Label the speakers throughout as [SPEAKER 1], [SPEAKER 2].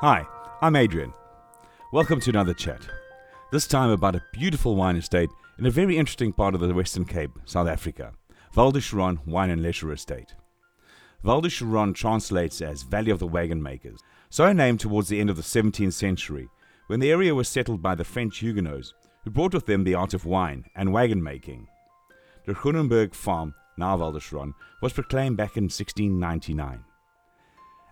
[SPEAKER 1] Hi, I'm Adrian. Welcome to another chat. This time about a beautiful wine estate in a very interesting part of the Western Cape, South Africa, Val du Charron Wine and Leisure Estate. Val du Charron translates as Valley of the Wagon Makers, so named towards the end of the 17th century, when the area was settled by the French Huguenots, who brought with them the art of wine and wagon making. The Groenenberg farm, now Val du Charron, was proclaimed back in 1699.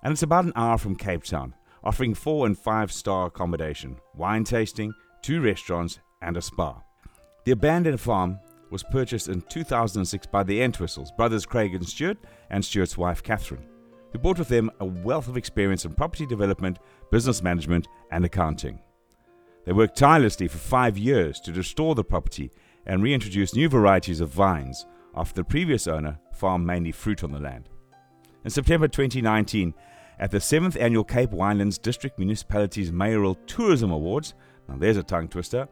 [SPEAKER 1] And it's about an hour from Cape Town, offering four and five star accommodation, wine tasting, two restaurants, and a spa. The abandoned farm was purchased in 2006 by the Entwistles, brothers Craig and Stuart, and Stuart's wife Catherine, who brought with them a wealth of experience in property development, business management, and accounting. They worked tirelessly for five years to restore the property and reintroduce new varieties of vines after the previous owner farmed mainly fruit on the land. In September 2019, at the 7th Annual Cape Winelands District Municipalities Mayoral Tourism Awards, now there's a tongue twister,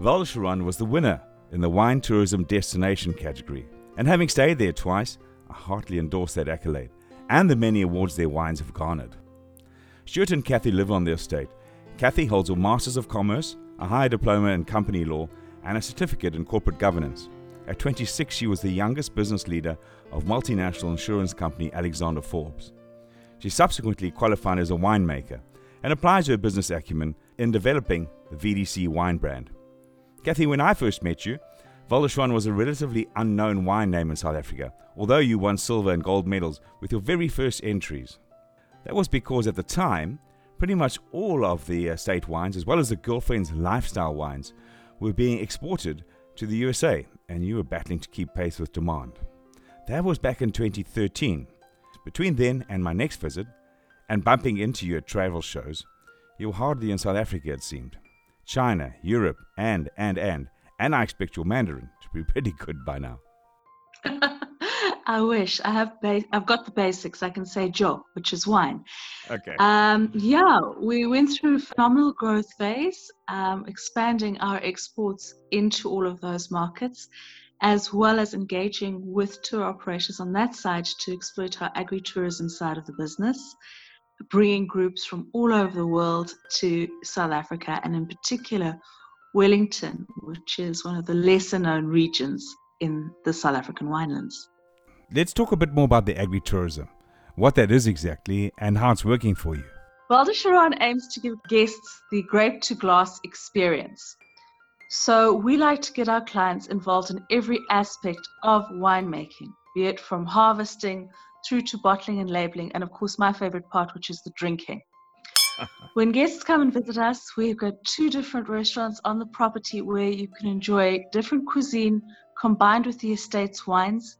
[SPEAKER 1] Val was the winner in the Wine Tourism Destination category. And having stayed there twice, I heartily endorse that accolade and the many awards their wines have garnered. Stuart and Kathy live on the estate. Kathy holds a Masters of Commerce, a higher diploma in company law, and a certificate in corporate governance. At 26, she was the youngest business leader of multinational insurance company Alexander Forbes. She subsequently qualified as a winemaker and applies her business acumen in developing the VDC wine brand. Kathy, when I first met you, Charron was a relatively unknown wine name in South Africa, although you won silver and gold medals with your very first entries. That was because at the time, pretty much all of the uh, estate wines, as well as the girlfriend's lifestyle wines, were being exported to the USA, and you were battling to keep pace with demand. That was back in 2013. Between then and my next visit, and bumping into you at travel shows, you were hardly in South Africa, it seemed. China, Europe, and, and, and, and I expect your Mandarin to be pretty good by now.
[SPEAKER 2] I wish I have. Ba- I've got the basics. I can say Joe, which is wine.
[SPEAKER 1] Okay.
[SPEAKER 2] Um, yeah, we went through a phenomenal growth phase, um, expanding our exports into all of those markets, as well as engaging with tour operators on that side to exploit our agri-tourism side of the business, bringing groups from all over the world to South Africa, and in particular, Wellington, which is one of the lesser known regions in the South African winelands.
[SPEAKER 1] Let's talk a bit more about the agri-tourism, what that is exactly, and how it's working for you.
[SPEAKER 2] Val du Charron aims to give guests the grape to glass experience. So we like to get our clients involved in every aspect of winemaking, be it from harvesting through to bottling and labeling, and of course, my favorite part, which is the drinking. when guests come and visit us, we've got two different restaurants on the property where you can enjoy different cuisine combined with the estate's wines.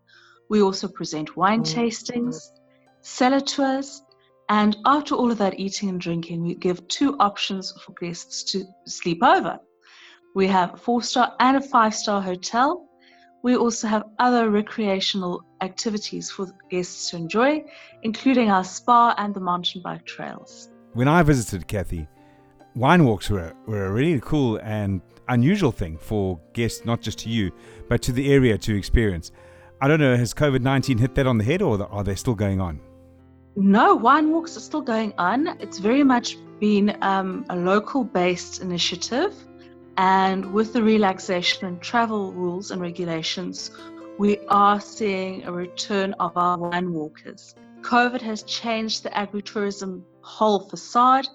[SPEAKER 2] We also present wine oh, tastings, cellar tours, and after all of that eating and drinking, we give two options for guests to sleep over. We have a four star and a five star hotel. We also have other recreational activities for guests to enjoy, including our spa and the mountain bike trails.
[SPEAKER 1] When I visited Kathy, wine walks were, were a really cool and unusual thing for guests, not just to you, but to the area to experience. I don't know, has COVID 19 hit that on the head or are they still going on?
[SPEAKER 2] No, wine walks are still going on. It's very much been um, a local based initiative. And with the relaxation in travel rules and regulations, we are seeing a return of our wine walkers. COVID has changed the agritourism whole facade,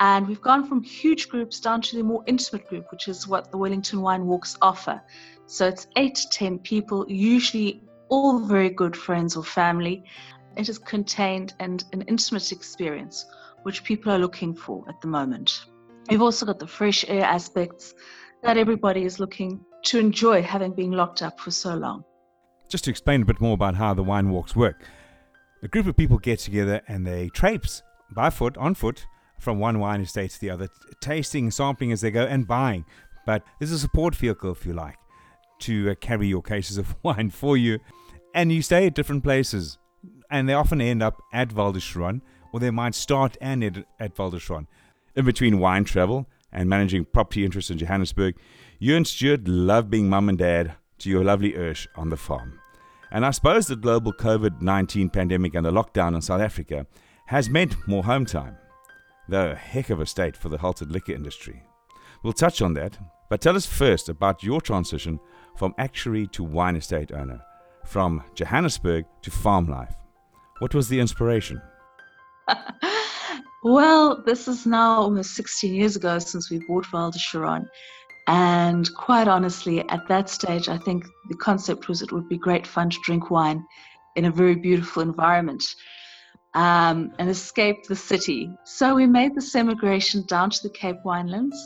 [SPEAKER 2] and we've gone from huge groups down to the more intimate group, which is what the Wellington Wine Walks offer. So it's eight to 10 people, usually all very good friends or family. It is contained and an intimate experience, which people are looking for at the moment. We've also got the fresh air aspects that everybody is looking to enjoy having been locked up for so long.
[SPEAKER 1] Just to explain a bit more about how the wine walks work. A group of people get together and they traipse by foot, on foot, from one wine estate to the other, tasting, sampling as they go, and buying. But there's a support vehicle, if you like, to uh, carry your cases of wine for you. And you stay at different places. And they often end up at Val or they might start and end at Val du Charron. In between wine travel and managing property interests in Johannesburg, you and Stuart love being mum and dad to your lovely Ursh on the farm. And I suppose the global COVID 19 pandemic and the lockdown in South Africa has meant more home time. though a heck of a state for the halted liquor industry. We'll touch on that, but tell us first about your transition from actuary to wine estate owner, from Johannesburg to farm life. What was the inspiration?
[SPEAKER 2] well, this is now almost 16 years ago since we bought Val du Charron. And quite honestly, at that stage, I think the concept was it would be great fun to drink wine in a very beautiful environment um, and escape the city. So we made this emigration down to the Cape Winelands,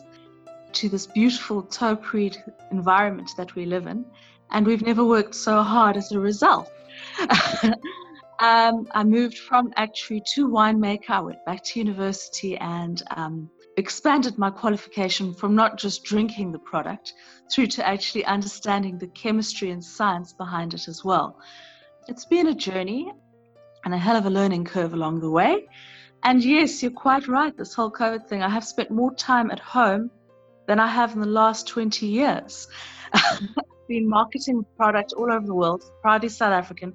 [SPEAKER 2] to this beautiful topiary environment that we live in. And we've never worked so hard as a result. um, I moved from actuary to winemaker. I went back to university and um, expanded my qualification from not just drinking the product through to actually understanding the chemistry and science behind it as well. It's been a journey and a hell of a learning curve along the way. And yes, you're quite right, this whole COVID thing, I have spent more time at home than I have in the last 20 years. I've been marketing product all over the world, proudly South African,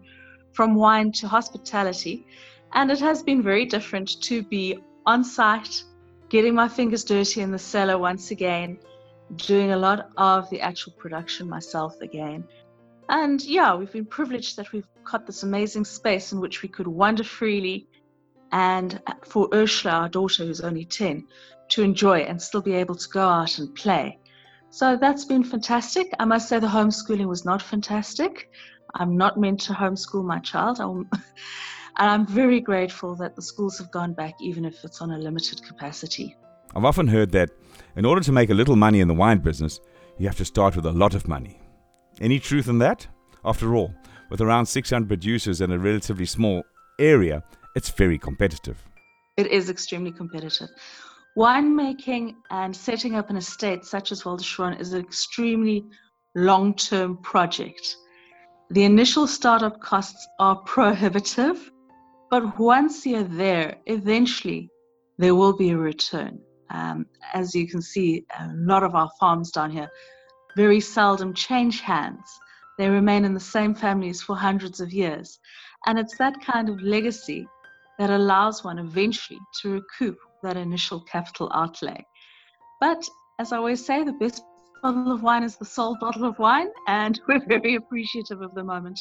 [SPEAKER 2] from wine to hospitality. And it has been very different to be on site getting my fingers dirty in the cellar once again, doing a lot of the actual production myself again. And yeah, we've been privileged that we've got this amazing space in which we could wander freely and for Ursula, our daughter, who's only 10, to enjoy and still be able to go out and play. So that's been fantastic. I must say the homeschooling was not fantastic. I'm not meant to homeschool my child. And I'm very grateful that the schools have gone back, even if it's on a limited capacity.
[SPEAKER 1] I've often heard that in order to make a little money in the wine business, you have to start with a lot of money. Any truth in that? After all, with around 600 producers in a relatively small area, it's very competitive.
[SPEAKER 2] It is extremely competitive. Winemaking and setting up an estate such as Val is an extremely long term project. The initial startup costs are prohibitive, but once you're there, eventually there will be a return. Um, as you can see, a lot of our farms down here very seldom change hands. They remain in the same families for hundreds of years. And it's that kind of legacy that allows one eventually to recoup that initial capital outlay. But as I always say, the best bottle of wine is the sold bottle of wine, and we're very appreciative of the moment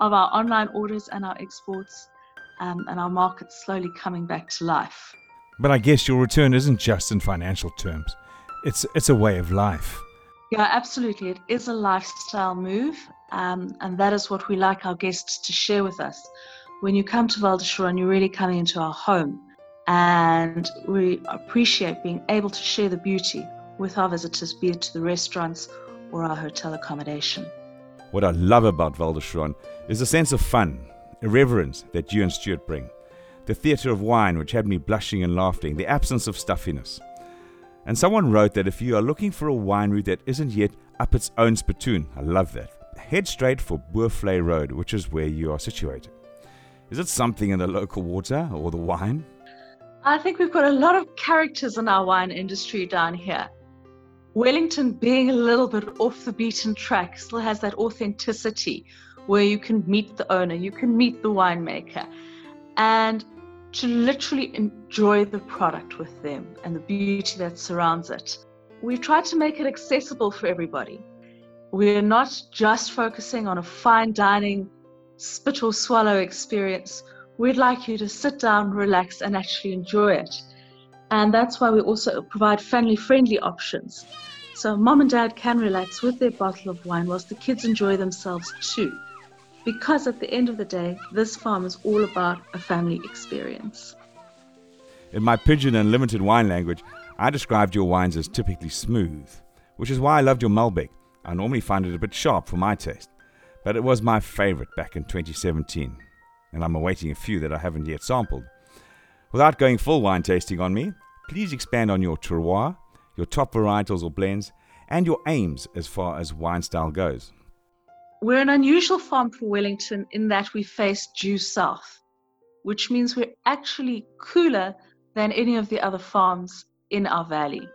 [SPEAKER 2] of our online orders and our exports um, and our markets slowly coming back to life.
[SPEAKER 1] But I guess your return isn't just in financial terms, it's, it's a way of life.
[SPEAKER 2] Yeah, absolutely. It is a lifestyle move, um, and that is what we like our guests to share with us. When you come to Val du Charron, you're really coming into our home, and we appreciate being able to share the beauty with our visitors, be it to the restaurants or our hotel accommodation.
[SPEAKER 1] What I love about Val is the sense of fun irreverence that you and Stuart bring, the theatre of wine which had me blushing and laughing, the absence of stuffiness. And someone wrote that if you are looking for a winery that isn't yet up its own spittoon, I love that, head straight for Boervlei Road, which is where you are situated. Is it something in the local water or the wine?
[SPEAKER 2] I think we've got a lot of characters in our wine industry down here. Wellington, being a little bit off the beaten track, still has that authenticity where you can meet the owner, you can meet the winemaker, and to literally enjoy the product with them and the beauty that surrounds it. We've tried to make it accessible for everybody. We're not just focusing on a fine dining, spit or swallow experience. We'd like you to sit down, relax, and actually enjoy it. And that's why we also provide family friendly options. So mom and dad can relax with their bottle of wine whilst the kids enjoy themselves too because at the end of the day, this farm is all about a family experience.
[SPEAKER 1] In my pidgin and limited wine language, I described your wines as typically smooth, which is why I loved your Malbec. I normally find it a bit sharp for my taste, but it was my favorite back in 2017, and I'm awaiting a few that I haven't yet sampled. Without going full wine tasting on me, please expand on your terroir, your top varietals or blends, and your aims as far as wine style goes.
[SPEAKER 2] We're an unusual farm for Wellington in that we face due south, which means we're actually cooler than any of the other farms in our valley.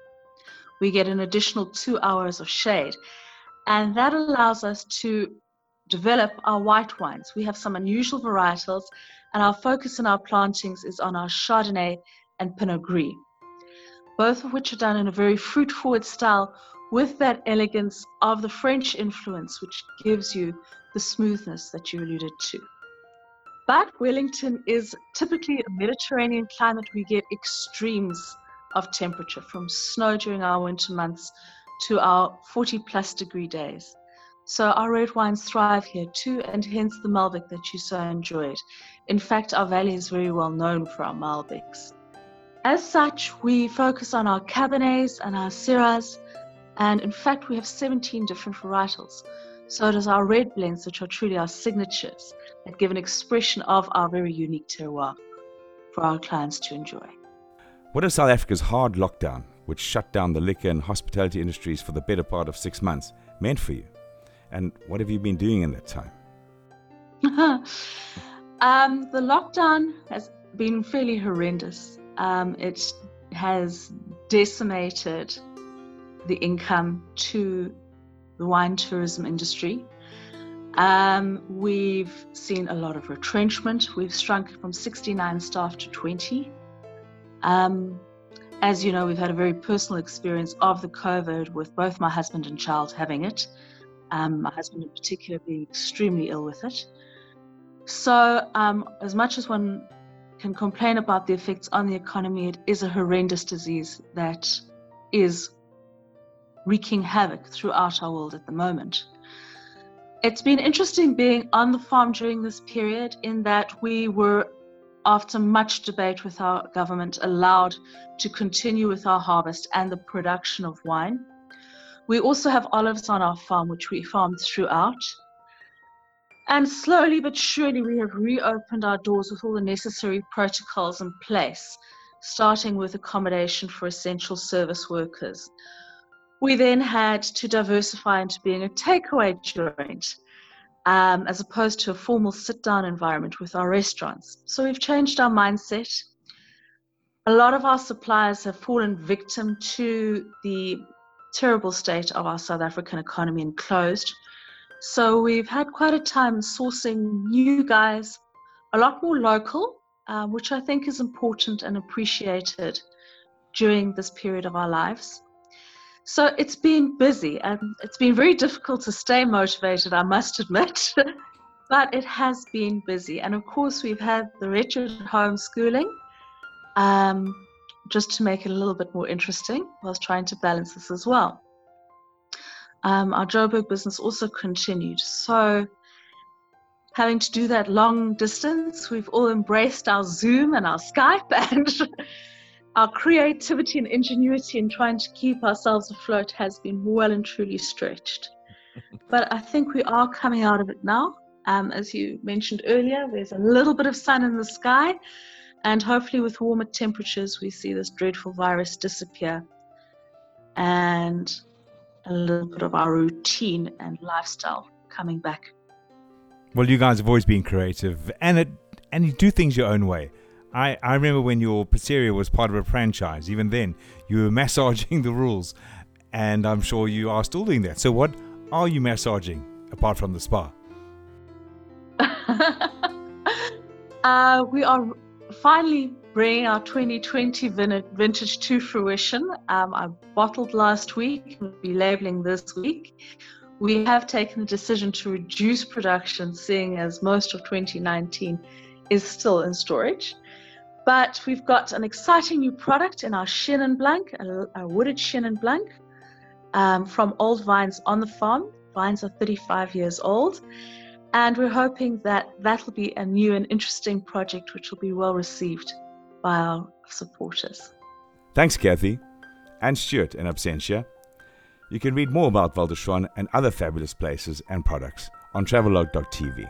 [SPEAKER 2] We get an additional two hours of shade, and that allows us to develop our white wines. We have some unusual varietals, and our focus in our plantings is on our Chardonnay and Pinot Gris, both of which are done in a very fruit forward style with that elegance of the French influence, which gives you the smoothness that you alluded to. But Wellington is typically a Mediterranean climate. We get extremes of temperature from snow during our winter months to our 40 plus degree days. So our red wines thrive here too, and hence the Malbec that you so enjoyed. In fact, our valley is very well known for our Malbecs. As such, we focus on our Cabernets and our Syrahs, and in fact, we have 17 different varietals. So does our red blends, which are truly our signatures that give an expression of our very unique terroir for our clients to enjoy.
[SPEAKER 1] What is South Africa's hard lockdown, which shut down the liquor and hospitality industries for the better part of six months, meant for you? And what have you been doing in that time?
[SPEAKER 2] um, the lockdown has been fairly horrendous. Um, it has decimated the income to the wine tourism industry. Um, we've seen a lot of retrenchment. We've shrunk from 69 staff to 20. Um, as you know, we've had a very personal experience of the COVID with both my husband and child having it. Um, my husband, in particular, being extremely ill with it. So, um, as much as one can complain about the effects on the economy, it is a horrendous disease that is wreaking havoc throughout our world at the moment. It's been interesting being on the farm during this period in that we were, after much debate with our government, allowed to continue with our harvest and the production of wine. We also have olives on our farm, which we farm throughout. And slowly but surely, we have reopened our doors with all the necessary protocols in place, starting with accommodation for essential service workers. We then had to diversify into being a takeaway joint um, as opposed to a formal sit down environment with our restaurants. So we've changed our mindset. A lot of our suppliers have fallen victim to the terrible state of our South African economy and closed. So we've had quite a time sourcing new guys, a lot more local, uh, which I think is important and appreciated during this period of our lives. So it's been busy and it's been very difficult to stay motivated, I must admit. but it has been busy. And of course, we've had the wretched homeschooling. Um, just to make it a little bit more interesting, whilst trying to balance this as well. Um, our Joburg business also continued. So, having to do that long distance, we've all embraced our Zoom and our Skype and our creativity and ingenuity in trying to keep ourselves afloat has been well and truly stretched. but I think we are coming out of it now. Um, as you mentioned earlier, there's a little bit of sun in the sky. And hopefully, with warmer temperatures, we see this dreadful virus disappear and a little bit of our routine and lifestyle coming back.
[SPEAKER 1] Well, you guys have always been creative and it, and you do things your own way. I, I remember when your pizzeria was part of a franchise, even then, you were massaging the rules, and I'm sure you are still doing that. So, what are you massaging apart from the spa?
[SPEAKER 2] uh, we are finally bringing our 2020 vintage to fruition. Um, I bottled last week, we'll be labeling this week. We have taken the decision to reduce production, seeing as most of 2019 is still in storage. But we've got an exciting new product in our Chenin Blanc, a, a wooded Chenin Blanc um, from old vines on the farm. Vines are 35 years old. And we're hoping that that'll be a new and interesting project which will be well received by our supporters.
[SPEAKER 1] Thanks, Kathy. And Stuart in absentia. You can read more about de and other fabulous places and products on travelogue.tv.